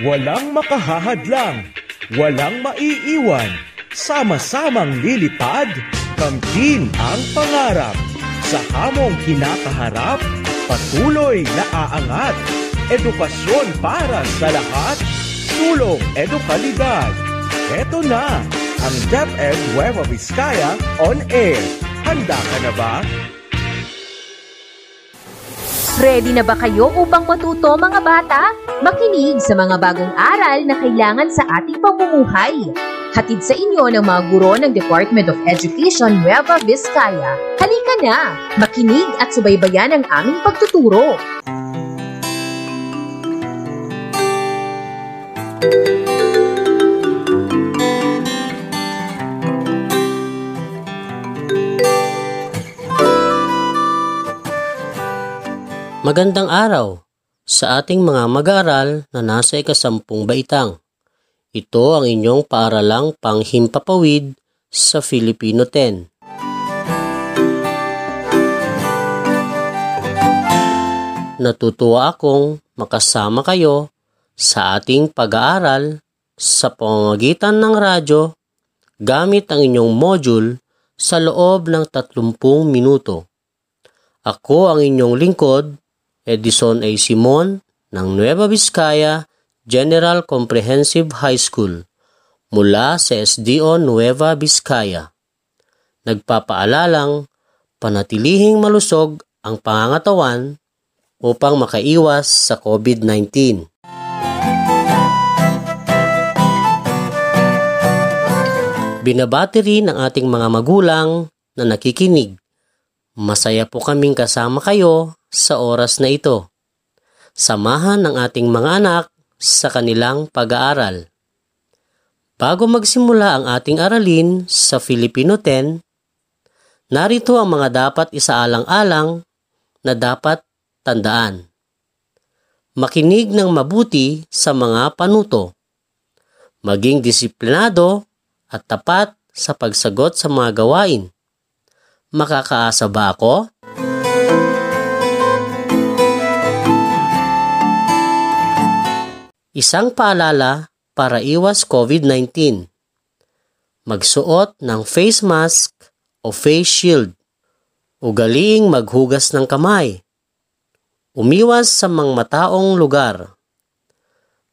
Walang makahahadlang, walang maiiwan, sama-samang lilipad, kamtin ang pangarap. Sa hamong kinakaharap, patuloy na aangat. Edukasyon para sa lahat, sulong edukalidad. Ito na ang DepEd Nueva Vizcaya on air. Handa ka na ba? Ready na ba kayo upang matuto mga bata? Makinig sa mga bagong aral na kailangan sa ating pamumuhay. Hatid sa inyo ng mga guro ng Department of Education Nueva Vizcaya. Halika na! Makinig at subaybayan ang aming pagtuturo. Magandang araw sa ating mga mag-aaral na nasa ikasampung baitang. Ito ang inyong paaralang panghimpapawid sa Filipino 10. Natutuwa akong makasama kayo sa ating pag-aaral sa pamamagitan ng radyo gamit ang inyong module sa loob ng 30 minuto. Ako ang inyong lingkod, Edison A. Simon ng Nueva Vizcaya General Comprehensive High School mula sa SDO Nueva Vizcaya. Nagpapaalalang panatilihing malusog ang pangangatawan upang makaiwas sa COVID-19. Binabati rin ang ating mga magulang na nakikinig. Masaya po kaming kasama kayo sa oras na ito. Samahan ng ating mga anak sa kanilang pag-aaral. Bago magsimula ang ating aralin sa Filipino 10, narito ang mga dapat isaalang-alang na dapat tandaan. Makinig ng mabuti sa mga panuto. Maging disiplinado at tapat sa pagsagot sa mga gawain. Makakaasa ba ako? Isang paalala para iwas COVID-19. Magsuot ng face mask o face shield. Ugaliing maghugas ng kamay. Umiwas sa mga mataong lugar.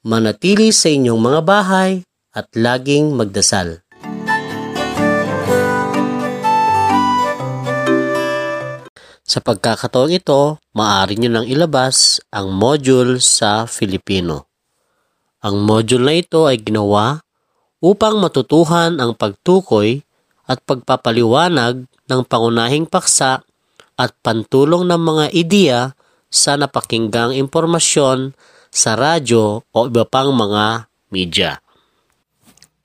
Manatili sa inyong mga bahay at laging magdasal. Sa pagkakataong ito, maaari nyo nang ilabas ang module sa Filipino. Ang module na ito ay ginawa upang matutuhan ang pagtukoy at pagpapaliwanag ng pangunahing paksa at pantulong ng mga ideya sa napakinggang impormasyon sa radyo o iba pang mga media.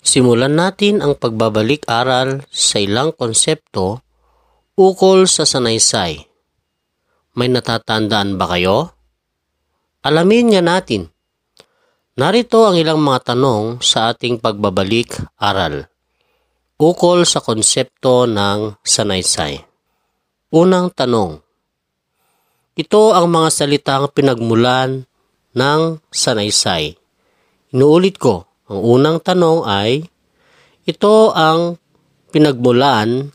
Simulan natin ang pagbabalik-aral sa ilang konsepto ukol sa sanaysay. May natatandaan ba kayo? Alamin nga natin. Narito ang ilang mga tanong sa ating pagbabalik-aral ukol sa konsepto ng sanaysay. Unang tanong. Ito ang mga salitang pinagmulan ng sanaysay. Inuulit ko, ang unang tanong ay, ito ang pinagmulan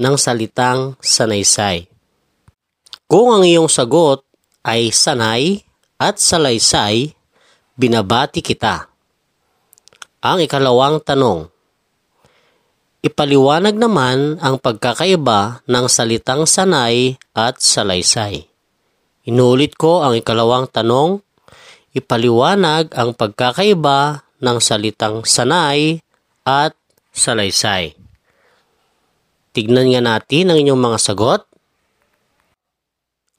ng salitang sanaysay. Kung ang iyong sagot ay sanay at salaysay, binabati kita. Ang ikalawang tanong, ipaliwanag naman ang pagkakaiba ng salitang sanay at salaysay. Inulit ko ang ikalawang tanong, ipaliwanag ang pagkakaiba ng salitang sanay at salaysay. Tignan nga natin ang inyong mga sagot.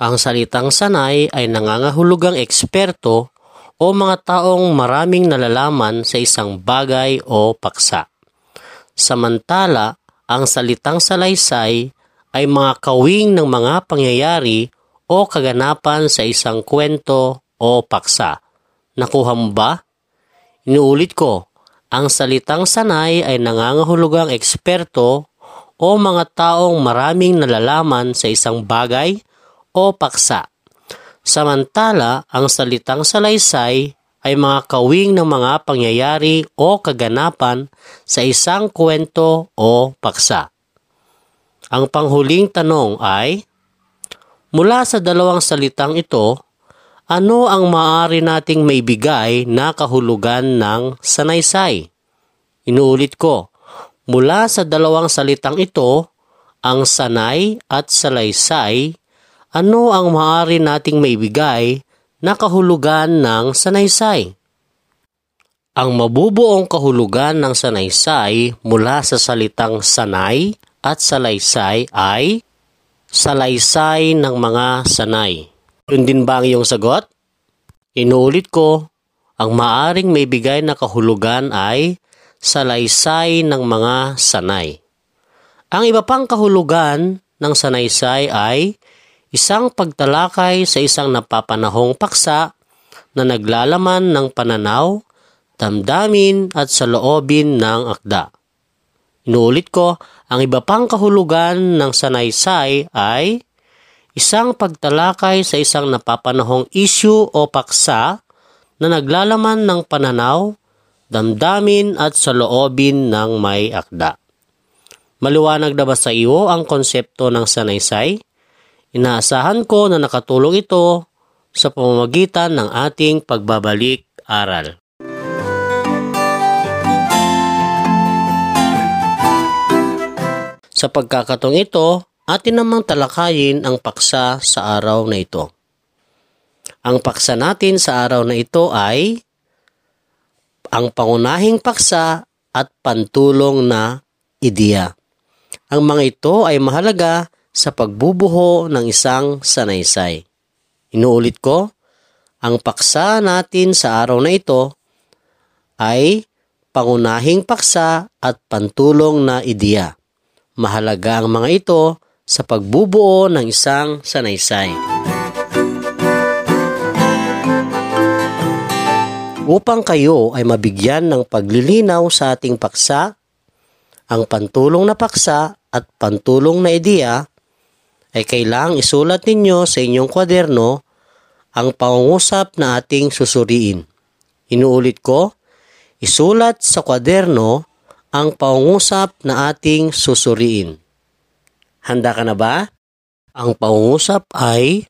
Ang salitang sanay ay nangangahulugang eksperto o mga taong maraming nalalaman sa isang bagay o paksa. Samantala, ang salitang salaysay ay mga kawing ng mga pangyayari o kaganapan sa isang kwento o paksa. Nakuha mo ba? Inuulit ko, ang salitang sanay ay nangangahulugang eksperto o mga taong maraming nalalaman sa isang bagay o paksa. Samantala, ang salitang salaysay ay mga kawing ng mga pangyayari o kaganapan sa isang kwento o paksa. Ang panghuling tanong ay, mula sa dalawang salitang ito, ano ang maaari nating maibigay na kahulugan ng sanaysay? Inuulit ko, mula sa dalawang salitang ito, ang sanay at salaysay, ano ang maaari nating maibigay na kahulugan ng sanaysay? Ang mabubuong kahulugan ng sanaysay mula sa salitang sanay at salaysay ay salaysay ng mga sanay. Yun din ba ang iyong sagot? Inuulit ko, ang maaring may bigay na kahulugan ay salaysay ng mga sanay. Ang iba pang kahulugan ng sanaysay ay isang pagtalakay sa isang napapanahong paksa na naglalaman ng pananaw, damdamin at saloobin ng akda. Inuulit ko, ang iba pang kahulugan ng sanaysay ay isang pagtalakay sa isang napapanahong issue o paksa na naglalaman ng pananaw, damdamin at saloobin ng may akda. Maliwanag na ba sa iyo ang konsepto ng sanaysay? Inaasahan ko na nakatulong ito sa pamamagitan ng ating pagbabalik aral. Sa pagkakatong ito, atin namang talakayin ang paksa sa araw na ito. Ang paksa natin sa araw na ito ay ang pangunahing paksa at pantulong na ideya. Ang mga ito ay mahalaga sa pagbubuho ng isang sanaysay. Inuulit ko, ang paksa natin sa araw na ito ay pangunahing paksa at pantulong na ideya. Mahalaga ang mga ito sa pagbubuo ng isang sanaysay. Upang kayo ay mabigyan ng paglilinaw sa ating paksa, ang pantulong na paksa at pantulong na ideya ay kailangang isulat ninyo sa inyong kwaderno ang pangungusap na ating susuriin. Inuulit ko, isulat sa kwaderno ang pangungusap na ating susuriin. Handa ka na ba? Ang pangungusap ay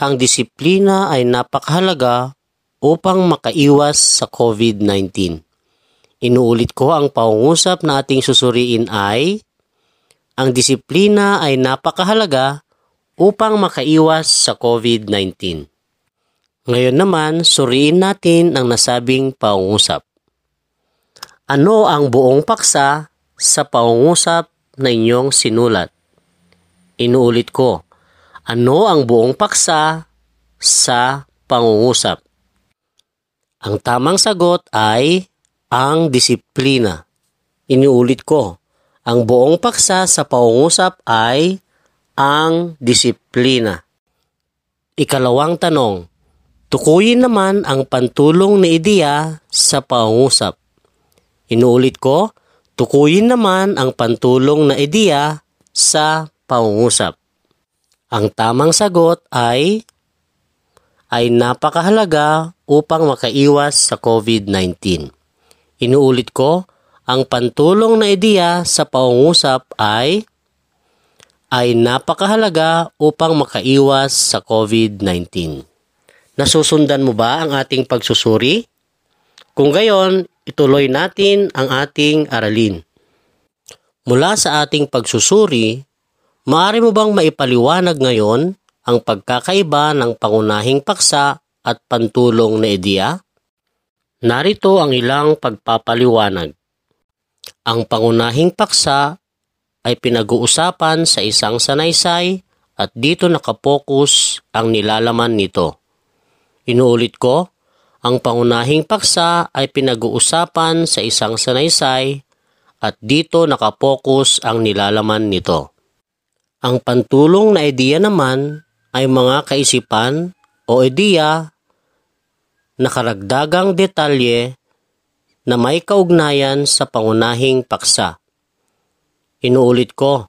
ang disiplina ay napakahalaga upang makaiwas sa COVID-19. Inuulit ko ang pangungusap na ating susuriin ay ang disiplina ay napakahalaga upang makaiwas sa COVID-19. Ngayon naman, suriin natin ang nasabing pangungusap. Ano ang buong paksa sa pangungusap na inyong sinulat? Inuulit ko, ano ang buong paksa sa pangungusap? Ang tamang sagot ay ang disiplina. Inuulit ko, ang buong paksa sa pangungusap ay ang disiplina. Ikalawang tanong, tukuyin naman ang pantulong ni ideya sa pangungusap. Inuulit ko, tukuyin naman ang pantulong na ideya sa pangungusap. Ang tamang sagot ay ay napakahalaga upang makaiwas sa COVID-19. Inuulit ko, ang pantulong na ideya sa pangungusap ay ay napakahalaga upang makaiwas sa COVID-19. Nasusundan mo ba ang ating pagsusuri? Kung gayon, ituloy natin ang ating aralin. Mula sa ating pagsusuri, maaari mo bang maipaliwanag ngayon ang pagkakaiba ng pangunahing paksa at pantulong na ideya? Narito ang ilang pagpapaliwanag. Ang pangunahing paksa ay pinag-uusapan sa isang sanaysay at dito nakapokus ang nilalaman nito. Inuulit ko, ang pangunahing paksa ay pinag-uusapan sa isang sanaysay at dito nakapokus ang nilalaman nito. Ang pantulong na ideya naman ay mga kaisipan o ideya na karagdagang detalye na may kaugnayan sa pangunahing paksa. Inuulit ko,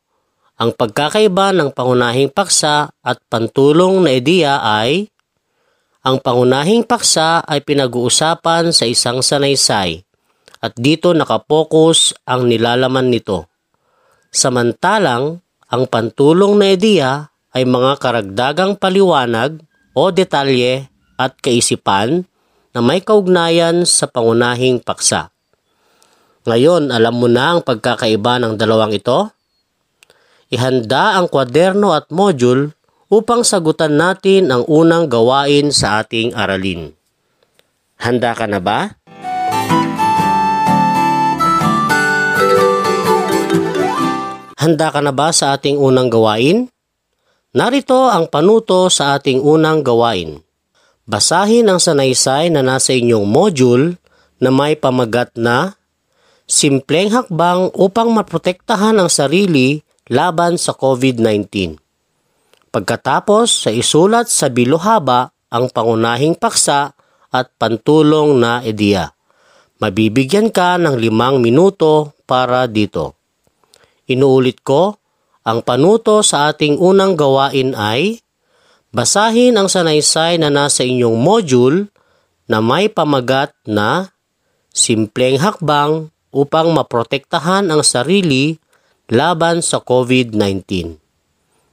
ang pagkakaiba ng pangunahing paksa at pantulong na ideya ay Ang pangunahing paksa ay pinag-uusapan sa isang sanaysay at dito nakapokus ang nilalaman nito. Samantalang, ang pantulong na ideya ay mga karagdagang paliwanag o detalye at kaisipan na may kaugnayan sa pangunahing paksa. Ngayon, alam mo na ang pagkakaiba ng dalawang ito? Ihanda ang kwaderno at module upang sagutan natin ang unang gawain sa ating aralin. Handa ka na ba? Handa ka na ba sa ating unang gawain? Narito ang panuto sa ating unang gawain. Basahin ang sanaysay na nasa inyong module na may pamagat na Simpleng hakbang upang maprotektahan ang sarili laban sa COVID-19. Pagkatapos sa isulat sa bilohaba ang pangunahing paksa at pantulong na ideya. Mabibigyan ka ng limang minuto para dito. Inuulit ko, ang panuto sa ating unang gawain ay basahin ang sanaysay na nasa inyong module na may pamagat na simpleng hakbang upang maprotektahan ang sarili laban sa COVID-19.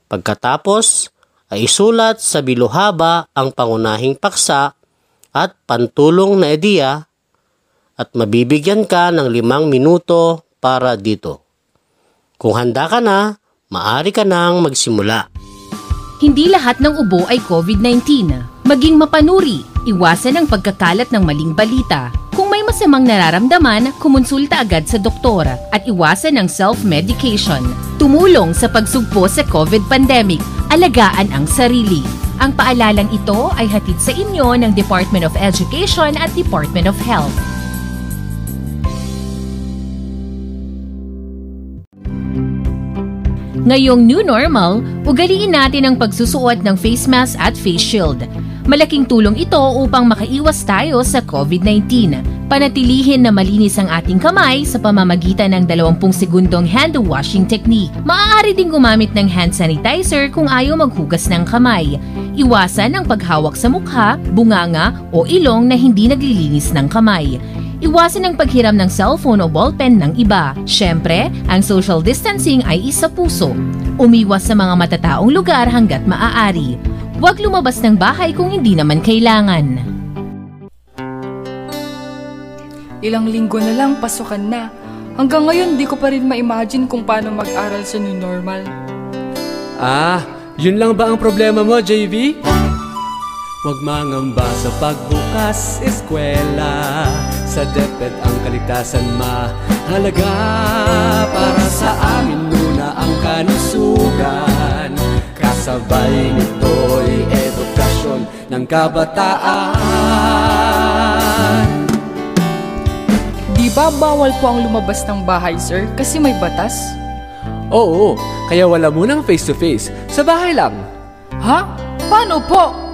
Pagkatapos ay isulat sa biluhaba ang pangunahing paksa at pantulong na ideya at mabibigyan ka ng limang minuto para dito. Kung handa ka na, maari ka nang magsimula. Hindi lahat ng ubo ay COVID-19. Maging mapanuri, iwasan ang pagkakalat ng maling balita. Kung may masamang nararamdaman, kumonsulta agad sa doktor at iwasan ang self-medication. Tumulong sa pagsugpo sa COVID pandemic, alagaan ang sarili. Ang paalalang ito ay hatid sa inyo ng Department of Education at Department of Health. Ngayong new normal, ugaliin natin ang pagsusuot ng face mask at face shield. Malaking tulong ito upang makaiwas tayo sa COVID-19. Panatilihin na malinis ang ating kamay sa pamamagitan ng 20 segundong hand washing technique. Maaari ding gumamit ng hand sanitizer kung ayaw maghugas ng kamay. Iwasan ang paghawak sa mukha, bunganga o ilong na hindi naglilinis ng kamay. Iwasan ang paghiram ng cellphone o ballpen ng iba. Siyempre, ang social distancing ay isa puso. Umiwas sa mga matataong lugar hanggat maaari. Huwag lumabas ng bahay kung hindi naman kailangan. Ilang linggo na lang, pasukan na. Hanggang ngayon, di ko pa rin ma-imagine kung paano mag-aral sa new normal. Ah, yun lang ba ang problema mo, JV? Huwag mangamba sa pagbukas eskwela Sa DepEd ang kaligtasan mahalaga Para sa amin muna ang kanusugan Kasabay nito'y edukasyon ng kabataan Di ba bawal po ang lumabas ng bahay, sir? Kasi may batas? Oo, kaya wala munang face-to-face Sa bahay lang Ha? Paano po?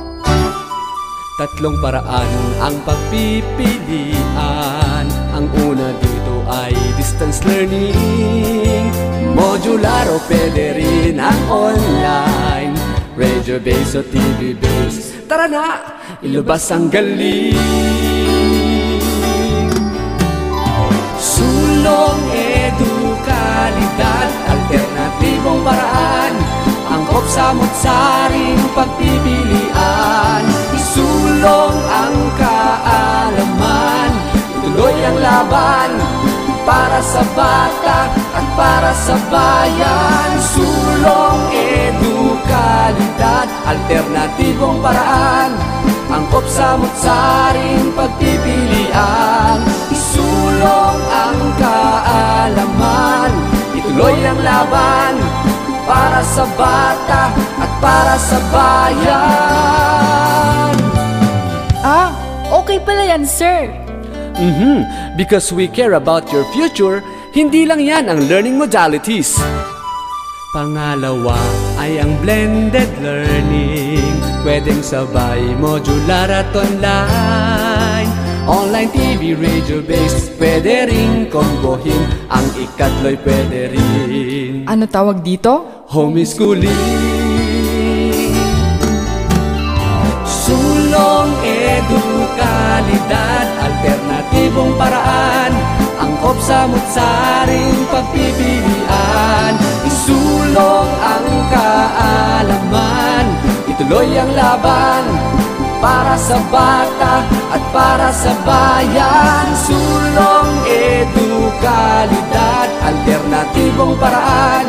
Tatlong paraan ang pagpipilian Ang una dito ay distance learning. Modular o pwede rin ang online. Radio based o TV based Tara na, ilabas ang galing. Sulong edukalidad Alternatibong paraan Angkop sa mutsaring pagpipilian. Isulong ang kaalaman Ituloy ang laban Para sa bata at para sa bayan. Sulong edukalidad Alternatibong paraan Angkop sa mutsaring pagpipilian. Isulong ang kaalaman Ituloy ang laban para sa bata at para sa bayan. Ah, okay pala yan, sir. Mhm, because we care about your future, hindi lang yan ang learning modalities. Pangalawa ay ang blended learning. Pwedeng sabay, modular at online. Online TV, radio-based, pwede rin kombohin. Ang ikatlo'y pwede rin. Ano tawag dito? Homeschooling. Sulong edukalidad Alternatibong paraan. Angkop sa mutsaring pagpipilian Isulong ang kaalaman. Ituloy ang laban para sa bata at para sa bayan. Sulong edukalidad Alternatibong paraan.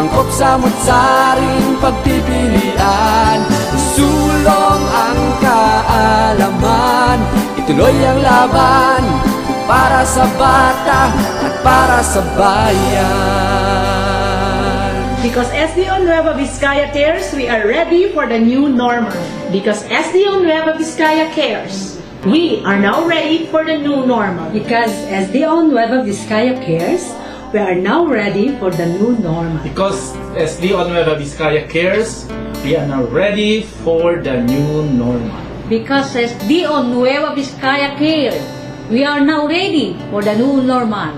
Angkop sa mutsaring pagpipilian Sulong ang kaalaman Ituloy ang laban Para sa bata at para sa bayan Because SDO Nueva Vizcaya cares, we are ready for the new normal. Because SDO Nueva Vizcaya cares, we are now ready for the new normal. Because SDO Nueva Vizcaya cares, we are now ready for the new normal. Because SDO Nueva Vizcaya cares, we are now ready for the new normal. Because SDO Nueva Vizcaya cares, we are now ready for the new normal.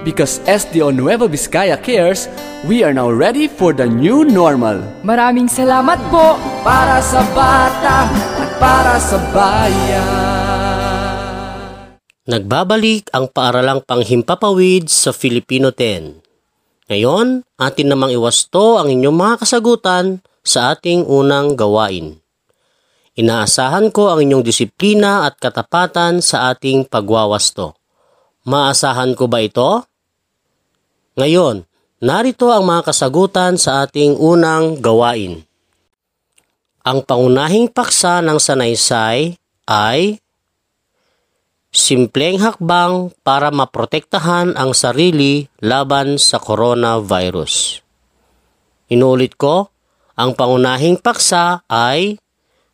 Because SDO Nueva Vizcaya cares, we are now ready for the new normal. Maraming salamat po! Para sa bata at para sa bayan. Nagbabalik ang paaralang panghimpapawid sa Filipino 10. Ngayon, atin namang iwasto ang inyong mga kasagutan sa ating unang gawain. Inaasahan ko ang inyong disiplina at katapatan sa ating pagwawasto. Maasahan ko ba ito? Ngayon, narito ang mga kasagutan sa ating unang gawain. Ang pangunahing paksa ng sanaysay ay simpleng hakbang para maprotektahan ang sarili laban sa coronavirus. Inuulit ko, ang pangunahing paksa ay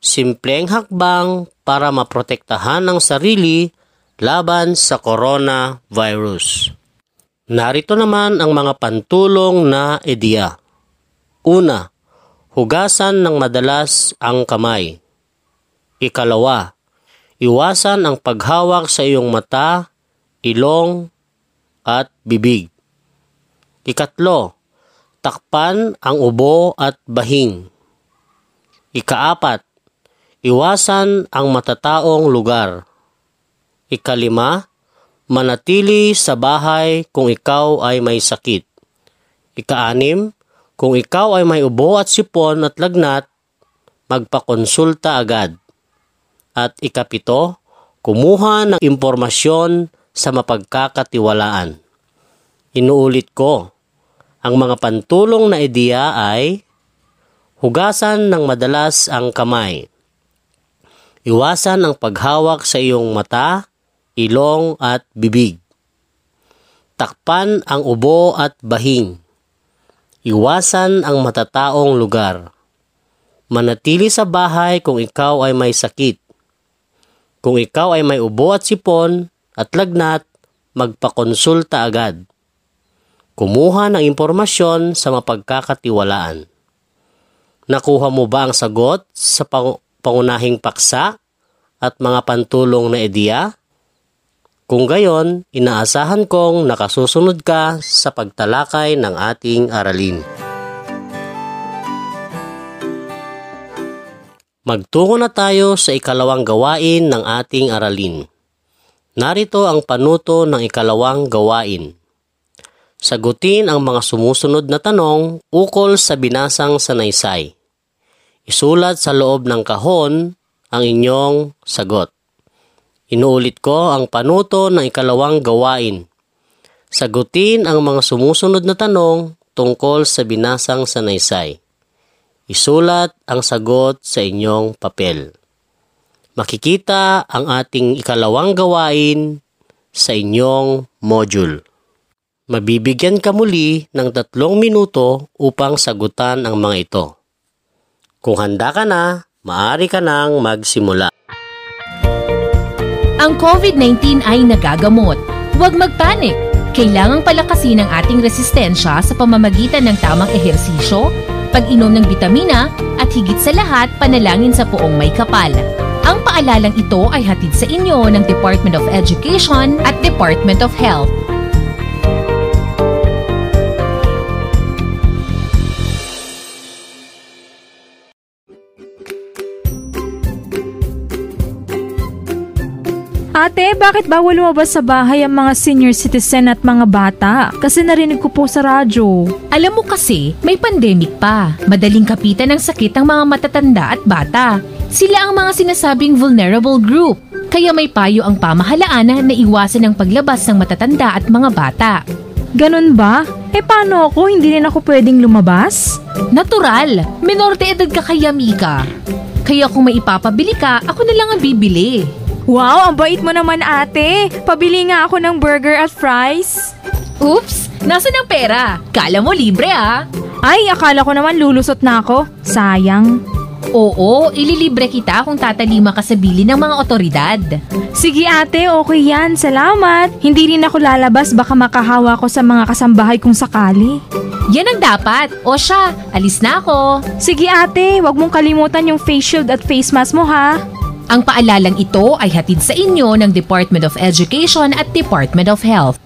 simpleng hakbang para maprotektahan ang sarili laban sa coronavirus. Narito naman ang mga pantulong na ideya. Una, hugasan ng madalas ang kamay. Ikalawa, iwasan ang paghawak sa iyong mata, ilong, at bibig. Ikatlo, takpan ang ubo at bahing. Ikaapat, iwasan ang matataong lugar. Ikalima, manatili sa bahay kung ikaw ay may sakit. Ikaanim, kung ikaw ay may ubo at sipon at lagnat, magpakonsulta agad. At ikapito, kumuha ng impormasyon sa mapagkakatiwalaan. Inuulit ko, ang mga pantulong na ideya ay hugasan ng madalas ang kamay. Iwasan ang paghawak sa iyong mata, ilong at bibig. Takpan ang ubo at bahing. Iwasan ang matataong lugar. Manatili sa bahay kung ikaw ay may sakit. Kung ikaw ay may ubo at sipon at lagnat, magpakonsulta agad. Kumuha ng impormasyon sa mapagkakatiwalaan. Nakuha mo ba ang sagot sa pangunahing paksa at mga pantulong na ideya? Kung gayon, inaasahan kong nakasusunod ka sa pagtalakay ng ating aralin. Magtungo na tayo sa ikalawang gawain ng ating aralin. Narito ang panuto ng ikalawang gawain. Sagutin ang mga sumusunod na tanong ukol sa binasang sanaysay. Isulat sa loob ng kahon ang inyong sagot. Inuulit ko ang panuto ng ikalawang gawain. Sagutin ang mga sumusunod na tanong tungkol sa binasang sanaysay. Isulat ang sagot sa inyong papel. Makikita ang ating ikalawang gawain sa inyong module. Mabibigyan ka muli ng tatlong minuto upang sagutan ang mga ito. Kung handa ka na, maaari ka nang magsimula. Ang COVID-19 ay nagagamot. Huwag magpanik. Kailangang palakasin ang ating resistensya sa pamamagitan ng tamang ehersisyo, pag-inom ng bitamina, at higit sa lahat, panalangin sa poong may kapal. Ang paalalang ito ay hatid sa inyo ng Department of Education at Department of Health. Ate, bakit bawal lumabas sa bahay ang mga senior citizen at mga bata? Kasi narinig ko po sa radyo. Alam mo kasi, may pandemic pa. Madaling kapitan ng sakit ang mga matatanda at bata. Sila ang mga sinasabing vulnerable group. Kaya may payo ang pamahalaan na iwasan ang paglabas ng matatanda at mga bata. Ganun ba? Eh paano ako? Hindi rin ako pwedeng lumabas? Natural, minor de edad ka kaya Mika. Kaya kung may ipapabili ka, ako na lang ang bibili. Wow, ang bait mo naman ate. Pabili nga ako ng burger at fries. Oops, nasa ng pera? Kala mo libre ah. Ay, akala ko naman lulusot na ako. Sayang. Oo, ililibre kita kung tatalima ka sa bili ng mga otoridad. Sige ate, okay yan. Salamat. Hindi rin ako lalabas baka makahawa ko sa mga kasambahay kung sakali. Yan ang dapat. O siya, alis na ako. Sige ate, wag mong kalimutan yung face shield at face mask mo ha. Ang paalalang ito ay hatid sa inyo ng Department of Education at Department of Health.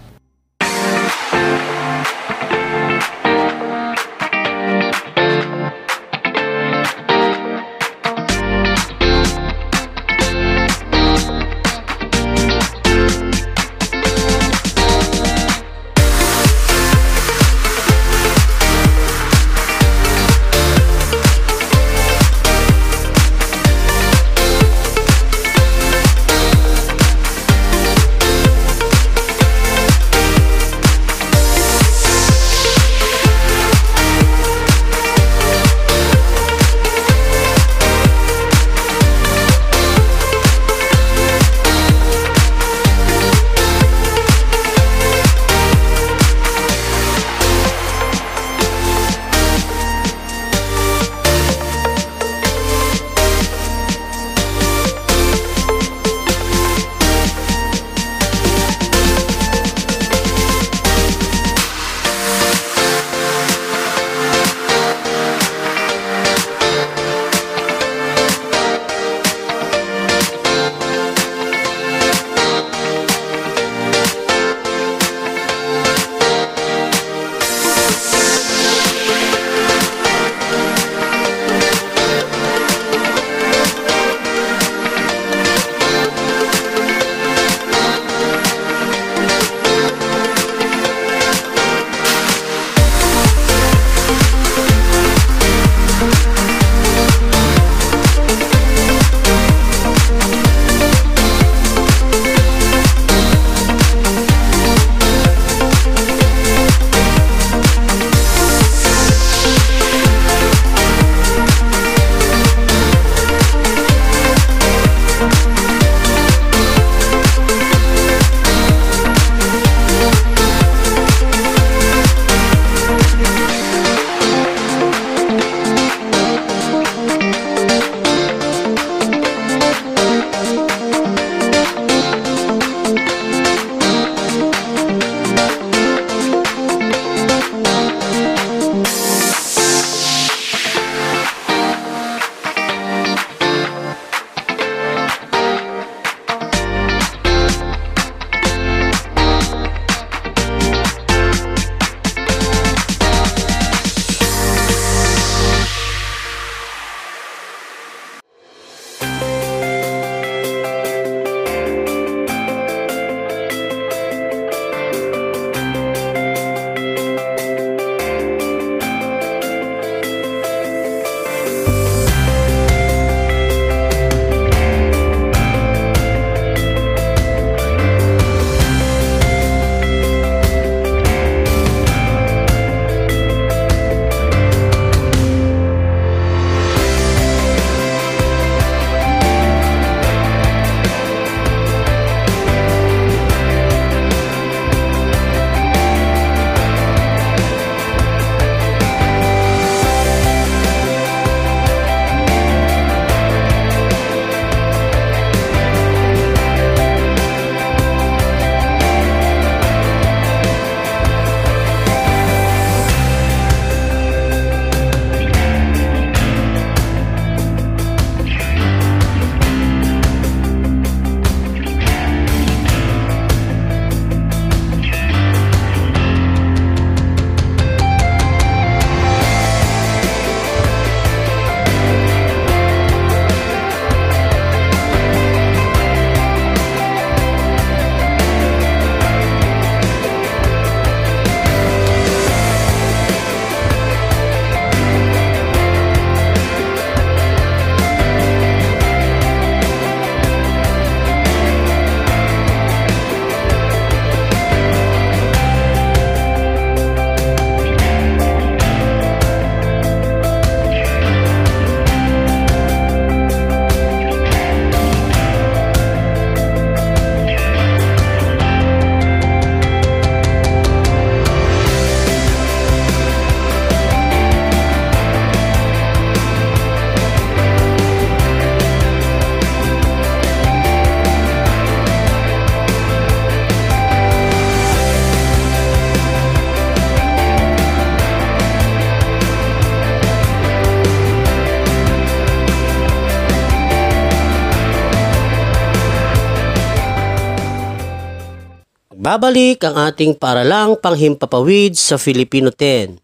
Nagbabalik ang ating paralang panghimpapawid sa Filipino 10.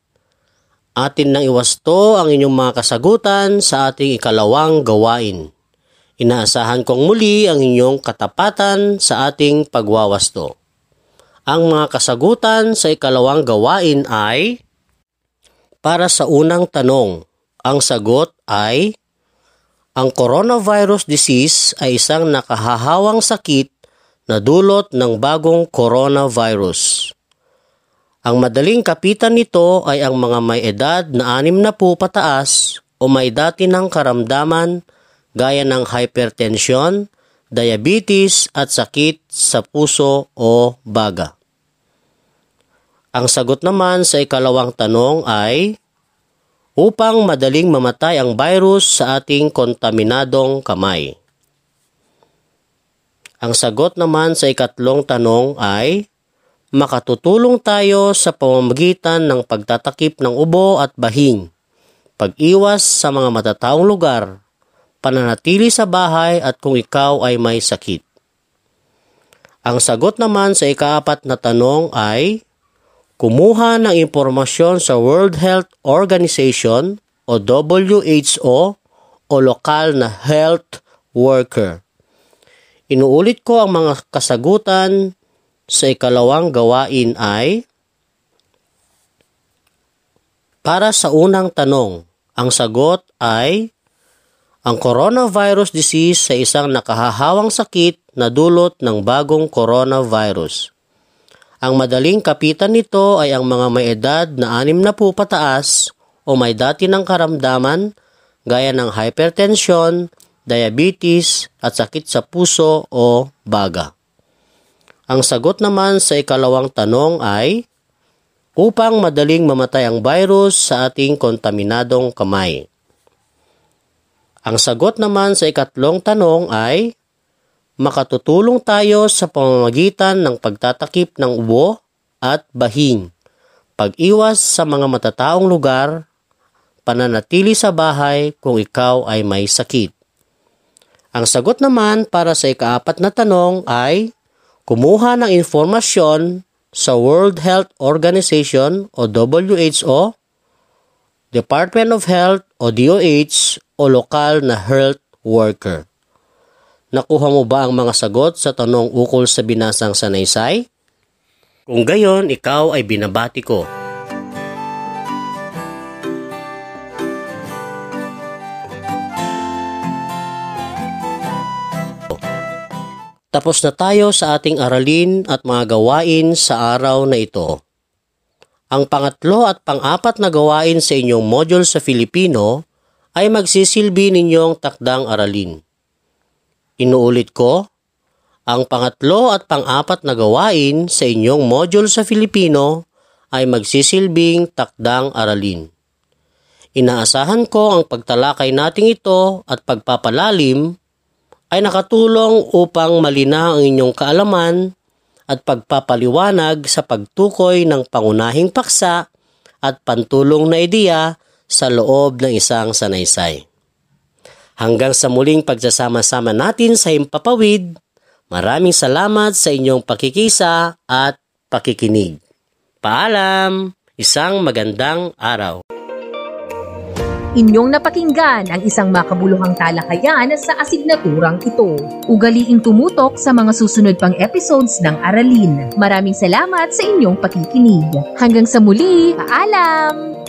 Atin nang iwasto ang inyong mga kasagutan sa ating ikalawang gawain. Inaasahan kong muli ang inyong katapatan sa ating pagwawasto. Ang mga kasagutan sa ikalawang gawain ay Para sa unang tanong, ang sagot ay Ang coronavirus disease ay isang nakahahawang sakit na dulot ng bagong coronavirus. Ang madaling kapitan nito ay ang mga may edad na anim na po pataas o may dati ng karamdaman gaya ng hypertension, diabetes at sakit sa puso o baga. Ang sagot naman sa ikalawang tanong ay upang madaling mamatay ang virus sa ating kontaminadong kamay. Ang sagot naman sa ikatlong tanong ay, makatutulong tayo sa pamamagitan ng pagtatakip ng ubo at bahing, pag-iwas sa mga matataong lugar, pananatili sa bahay at kung ikaw ay may sakit. Ang sagot naman sa ikaapat na tanong ay, kumuha ng impormasyon sa World Health Organization o WHO o lokal na health worker. Inuulit ko ang mga kasagutan sa ikalawang gawain ay Para sa unang tanong, ang sagot ay ang coronavirus disease sa isang nakahahawang sakit na dulot ng bagong coronavirus. Ang madaling kapitan nito ay ang mga may edad na anim na po pataas o may dati ng karamdaman gaya ng hypertension, diabetes at sakit sa puso o baga. Ang sagot naman sa ikalawang tanong ay upang madaling mamatay ang virus sa ating kontaminadong kamay. Ang sagot naman sa ikatlong tanong ay makatutulong tayo sa pamamagitan ng pagtatakip ng ubo at bahing, pag-iwas sa mga matataong lugar, pananatili sa bahay kung ikaw ay may sakit. Ang sagot naman para sa ikaapat na tanong ay kumuha ng informasyon sa World Health Organization o WHO, Department of Health o DOH o lokal na health worker. Nakuha mo ba ang mga sagot sa tanong ukol sa binasang sanaysay? Kung gayon, ikaw ay binabati ko. Tapos na tayo sa ating aralin at mga gawain sa araw na ito. Ang pangatlo at pang-apat na gawain sa inyong module sa Filipino ay magsisilbi ninyong takdang aralin. Inuulit ko, ang pangatlo at pang-apat na gawain sa inyong module sa Filipino ay magsisilbing takdang aralin. Inaasahan ko ang pagtalakay nating ito at pagpapalalim ay nakatulong upang malina ang inyong kaalaman at pagpapaliwanag sa pagtukoy ng pangunahing paksa at pantulong na ideya sa loob ng isang sanaysay. Hanggang sa muling pagsasama-sama natin sa Himpapawid, maraming salamat sa inyong pakikisa at pakikinig. Paalam! Isang magandang araw! Inyong napakinggan ang isang makabuluhang talakayan sa asignaturang ito. Ugaliing tumutok sa mga susunod pang episodes ng Aralin. Maraming salamat sa inyong pakikinig. Hanggang sa muli, paalam!